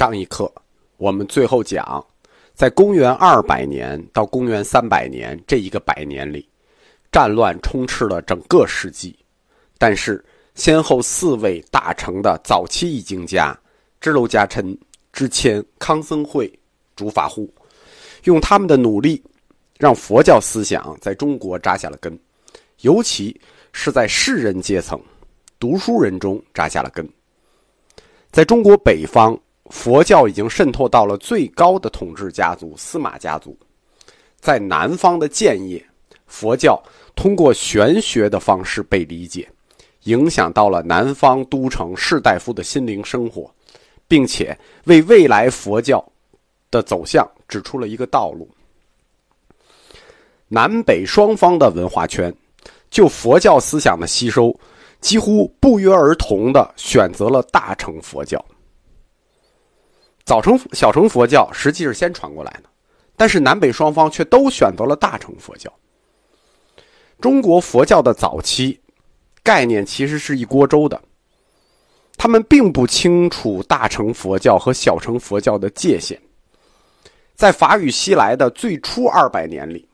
上一课我们最后讲，在公元二百年到公元三百年这一个百年里，战乱充斥了整个世纪，但是先后四位大成的早期易经家支娄迦琛、支谦、康僧会、竺法护，用他们的努力，让佛教思想在中国扎下了根，尤其是在士人阶层、读书人中扎下了根。在中国北方，佛教已经渗透到了最高的统治家族司马家族；在南方的建业，佛教通过玄学的方式被理解，影响到了南方都城士大夫的心灵生活，并且为未来佛教的走向指出了一个道路。南北双方的文化圈，就佛教思想的吸收。几乎不约而同的选择了大乘佛教。早成、小乘佛教实际是先传过来的，但是南北双方却都选择了大乘佛教。中国佛教的早期概念其实是一锅粥的，他们并不清楚大乘佛教和小乘佛教的界限。在法语西来的最初二百年里，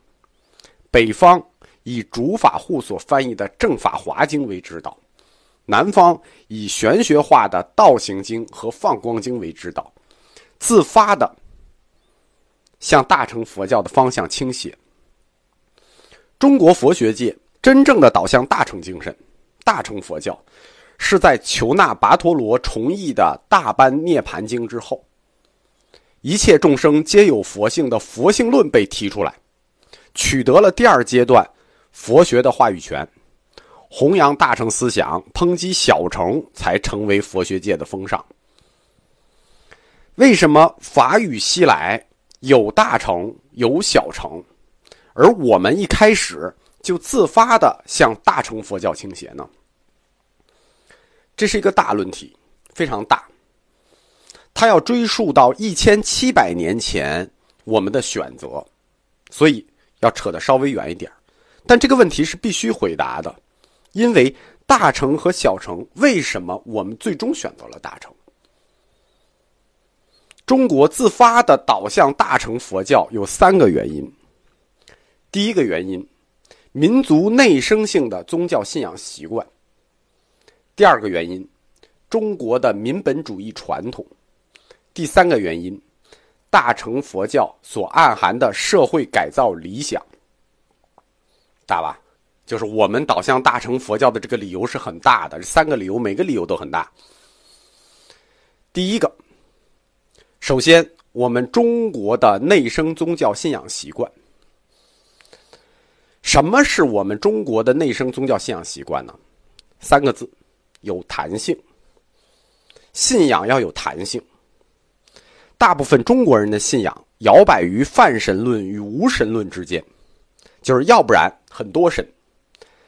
北方。以竺法护所翻译的《正法华经》为指导，南方以玄学化的《道行经》和《放光经》为指导，自发的向大乘佛教的方向倾斜。中国佛学界真正的导向大乘精神、大乘佛教，是在求那跋陀罗重译的《大般涅盘经》之后，一切众生皆有佛性的佛性论被提出来，取得了第二阶段。佛学的话语权，弘扬大乘思想，抨击小乘，才成为佛学界的风尚。为什么法语西来有大乘有小乘，而我们一开始就自发的向大乘佛教倾斜呢？这是一个大论题，非常大。它要追溯到一千七百年前我们的选择，所以要扯得稍微远一点。但这个问题是必须回答的，因为大乘和小乘为什么我们最终选择了大乘？中国自发的导向大乘佛教有三个原因。第一个原因，民族内生性的宗教信仰习惯；第二个原因，中国的民本主义传统；第三个原因，大乘佛教所暗含的社会改造理想。大吧，就是我们导向大乘佛教的这个理由是很大的。这三个理由，每个理由都很大。第一个，首先，我们中国的内生宗教信仰习惯。什么是我们中国的内生宗教信仰习惯呢？三个字：有弹性。信仰要有弹性。大部分中国人的信仰摇摆于泛神论与无神论之间。就是要不然很多神，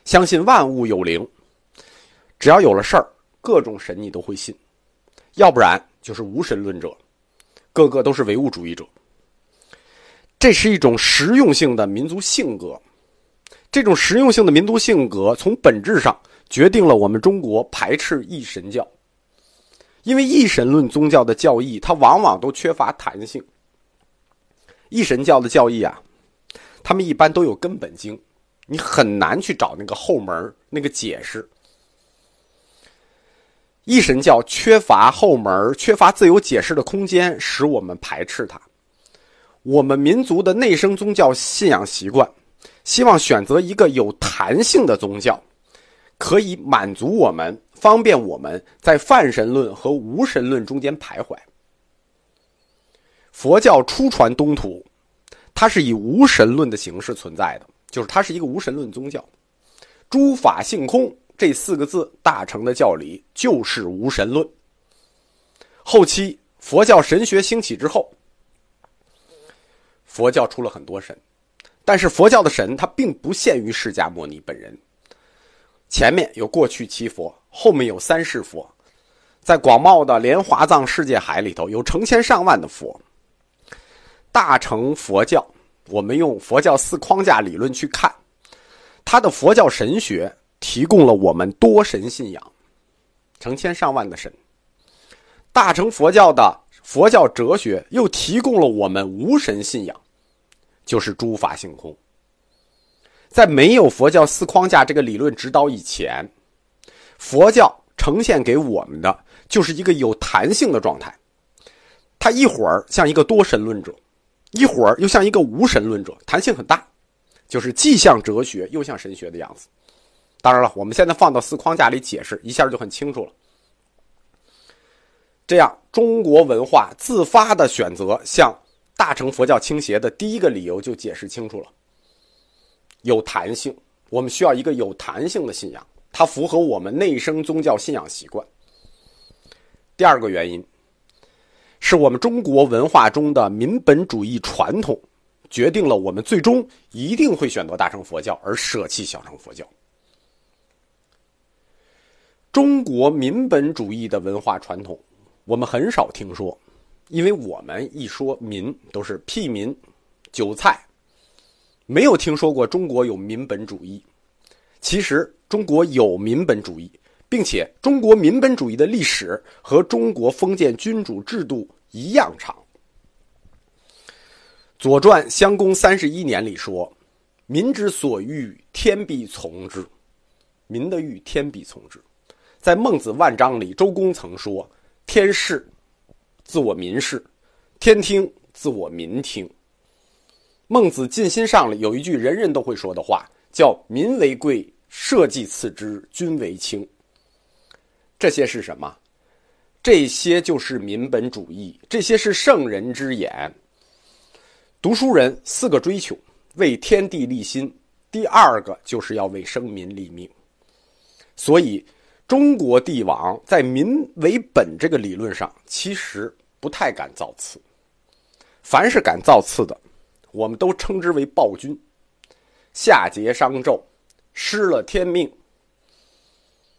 相信万物有灵，只要有了事儿，各种神你都会信；要不然就是无神论者，个个都是唯物主义者。这是一种实用性的民族性格，这种实用性的民族性格从本质上决定了我们中国排斥一神教，因为一神论宗教的教义它往往都缺乏弹性。一神教的教义啊。他们一般都有根本经，你很难去找那个后门那个解释。一神教缺乏后门，缺乏自由解释的空间，使我们排斥它。我们民族的内生宗教信仰习惯，希望选择一个有弹性的宗教，可以满足我们，方便我们在泛神论和无神论中间徘徊。佛教初传东土。它是以无神论的形式存在的，就是它是一个无神论宗教。诸法性空这四个字，大乘的教理就是无神论。后期佛教神学兴起之后，佛教出了很多神，但是佛教的神它并不限于释迦牟尼本人。前面有过去七佛，后面有三世佛，在广袤的莲华藏世界海里头，有成千上万的佛。大乘佛教，我们用佛教四框架理论去看，它的佛教神学提供了我们多神信仰，成千上万的神。大乘佛教的佛教哲学又提供了我们无神信仰，就是诸法性空。在没有佛教四框架这个理论指导以前，佛教呈现给我们的就是一个有弹性的状态。它一会儿像一个多神论者，一会儿又像一个无神论者，弹性很大，就是既像哲学又像神学的样子。当然了，我们现在放到四框架里解释，一下就很清楚了。这样，中国文化自发的选择向大乘佛教倾斜的第一个理由就解释清楚了。有弹性，我们需要一个有弹性的信仰，它符合我们内生宗教信仰习惯。第二个原因，是我们中国文化中的民本主义传统，决定了我们最终一定会选择大乘佛教而舍弃小乘佛教。中国民本主义的文化传统，我们很少听说，因为我们一说民都是屁民、韭菜。没有听说过中国有民本主义，其实中国有民本主义，并且中国民本主义的历史和中国封建君主制度一样长。《左传·襄公三十一年》里说：“民之所欲，天必从之。”民的欲，天必从之。在《孟子万章》里，周公曾说：“天视，自我民视；天听，自我民听。”孟子尽心上里有一句人人都会说的话，叫“民为贵，社稷次之，君为轻”。这些是什么？这些就是民本主义，这些是圣人之言。读书人四个追求：为天地立心，第二个就是要为生民立命。所以，中国帝王在民为本这个理论上，其实不太敢造次。凡是敢造次的。我们都称之为暴君，夏桀、商纣，失了天命，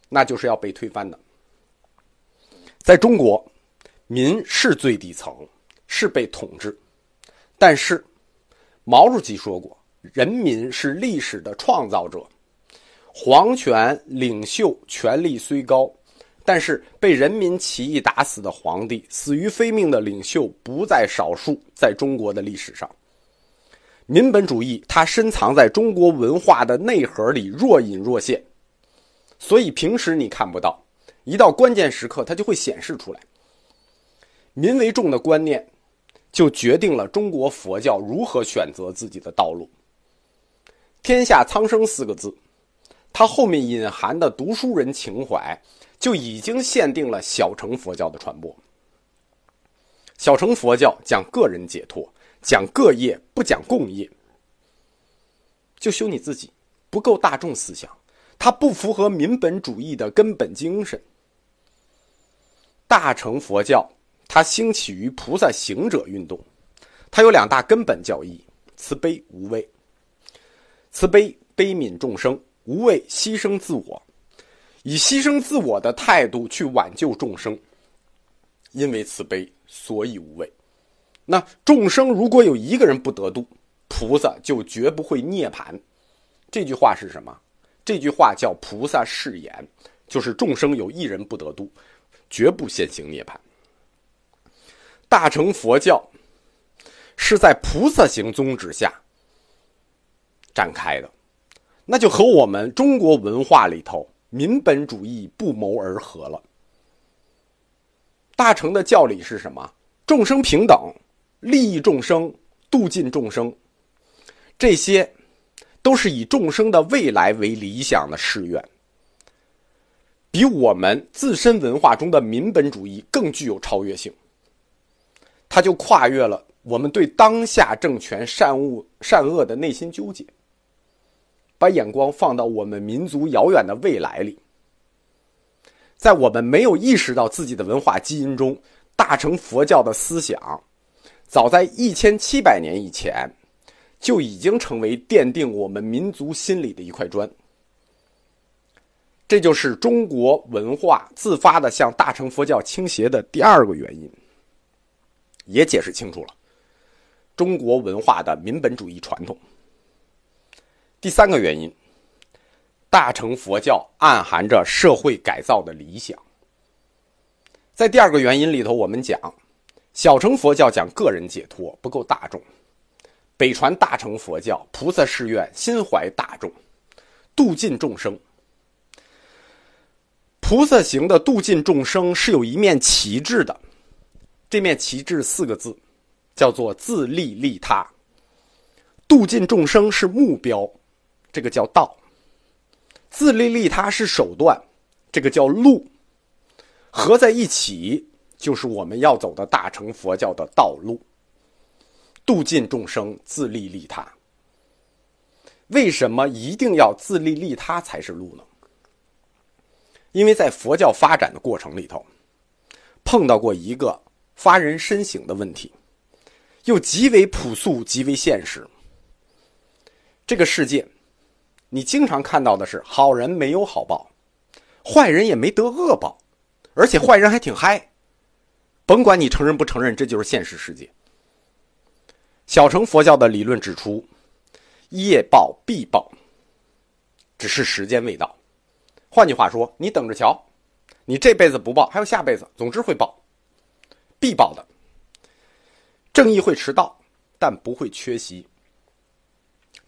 那就是要被推翻的。在中国，民是最底层，是被统治，但是毛主席说过，人民是历史的创造者。皇权领袖权力虽高，但是被人民起义打死的皇帝、死于非命的领袖不在少数，在中国的历史上。民本主义，它深藏在中国文化的内核里，若隐若现，所以平时你看不到，一到关键时刻，它就会显示出来。民为重的观念，就决定了中国佛教如何选择自己的道路。天下苍生四个字，它后面隐含的读书人情怀，就已经限定了小乘佛教的传播。小乘佛教讲个人解脱。讲各业不讲共业，就修你自己，不够大众思想，它不符合民本主义的根本精神。大乘佛教它兴起于菩萨行者运动，它有两大根本教义：慈悲、无畏。慈悲悲悯众生，无畏牺牲自我，以牺牲自我的态度去挽救众生。因为慈悲，所以无畏。那众生如果有一个人不得度，菩萨就绝不会涅槃。这句话是什么？这句话叫菩萨誓言，就是众生有一人不得度，绝不先行涅槃。大乘佛教是在菩萨行宗旨下展开的，那就和我们中国文化里头民本主义不谋而合了。大乘的教理是什么？众生平等。利益众生，度尽众生，这些都是以众生的未来为理想的誓愿，比我们自身文化中的民本主义更具有超越性。它就跨越了我们对当下政权善恶善恶的内心纠结，把眼光放到我们民族遥远的未来里。在我们没有意识到自己的文化基因中，大乘佛教的思想。早在一千七百年以前，就已经成为奠定我们民族心理的一块砖。这就是中国文化自发的向大乘佛教倾斜的第二个原因，也解释清楚了中国文化的民本主义传统。第三个原因，大乘佛教暗含着社会改造的理想。在第二个原因里头，我们讲。小乘佛教讲个人解脱，不够大众；北传大乘佛教，菩萨誓愿心怀大众，度尽众生。菩萨行的度尽众生是有一面旗帜的，这面旗帜四个字，叫做自利利他。度尽众生是目标，这个叫道；自利利他是手段，这个叫路。合在一起，就是我们要走的大乘佛教的道路。度尽众生，自利利他。为什么一定要自利利他才是路呢？因为在佛教发展的过程里头，碰到过一个发人深省的问题，又极为朴素、极为现实。这个世界，你经常看到的是好人没有好报，坏人也没得恶报，而且坏人还挺嗨。甭管你承认不承认，这就是现实世界。小乘佛教的理论指出，业报必报，只是时间未到。换句话说，你等着瞧，你这辈子不报，还有下辈子，总之会报，必报的。正义会迟到，但不会缺席。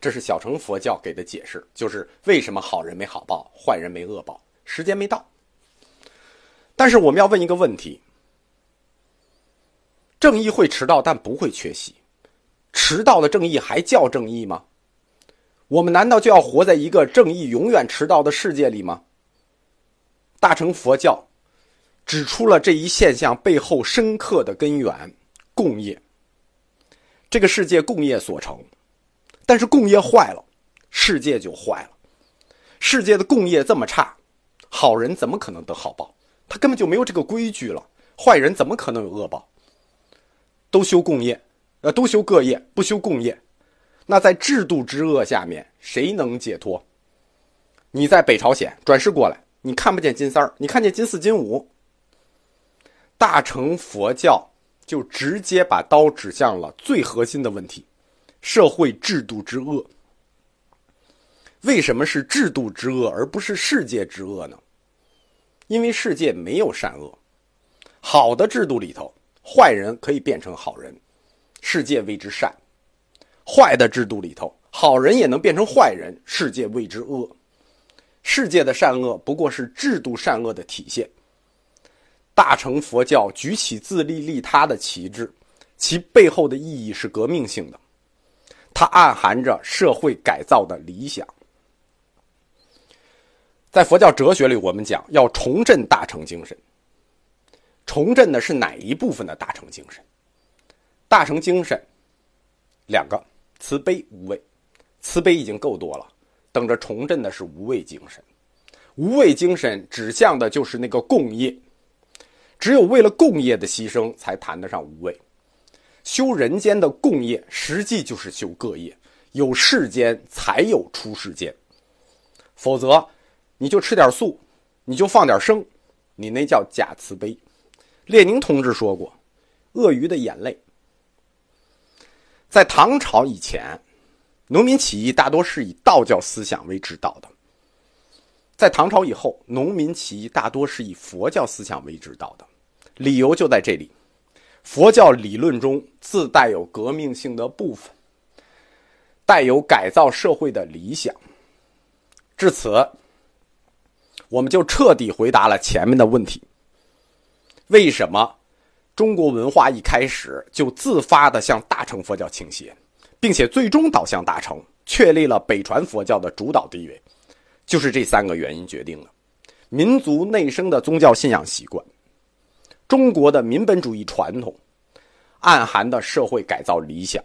这是小乘佛教给的解释，就是为什么好人没好报，坏人没恶报，时间没到。但是我们要问一个问题：正义会迟到，但不会缺席。迟到的正义还叫正义吗？我们难道就要活在一个正义永远迟到的世界里吗？大乘佛教指出了这一现象背后深刻的根源：共业。这个世界共业所成。但是共业坏了，世界就坏了。世界的共业这么差，好人怎么可能得好报？他根本就没有这个规矩了。坏人怎么可能有恶报？都修共业，呃，都修各业，不修共业。那在制度之恶下面，谁能解脱？你在北朝鲜转世过来，你看不见金三儿，你看见金四、金五。大乘佛教就直接把刀指向了最核心的问题。社会制度之恶，为什么是制度之恶而不是世界之恶呢？因为世界没有善恶，好的制度里头，坏人可以变成好人，世界谓之善；坏的制度里头，好人也能变成坏人，世界谓之恶。世界的善恶不过是制度善恶的体现。大乘佛教举起自利利他的旗帜，其背后的意义是革命性的。它暗含着社会改造的理想。在佛教哲学里，我们讲要重振大乘精神。重振的是哪一部分的大乘精神？大乘精神两个：慈悲、无畏。慈悲已经够多了，等着重振的是无畏精神。无畏精神指向的就是那个共业。只有为了共业的牺牲，才谈得上无畏。修人间的共业，实际就是修各业。有世间，才有出世间。否则，你就吃点素，你就放点生，你那叫假慈悲。列宁同志说过：“鳄鱼的眼泪。”在唐朝以前，农民起义大多是以道教思想为指导的；在唐朝以后，农民起义大多是以佛教思想为指导的。理由就在这里。佛教理论中自带有革命性的部分，带有改造社会的理想。至此，我们就彻底回答了前面的问题：为什么中国文化一开始就自发的向大乘佛教倾斜，并且最终导向大乘，确立了北传佛教的主导地位？就是这三个原因决定的：民族内生的宗教信仰习惯。中国的民本主义传统，暗含的社会改造理想，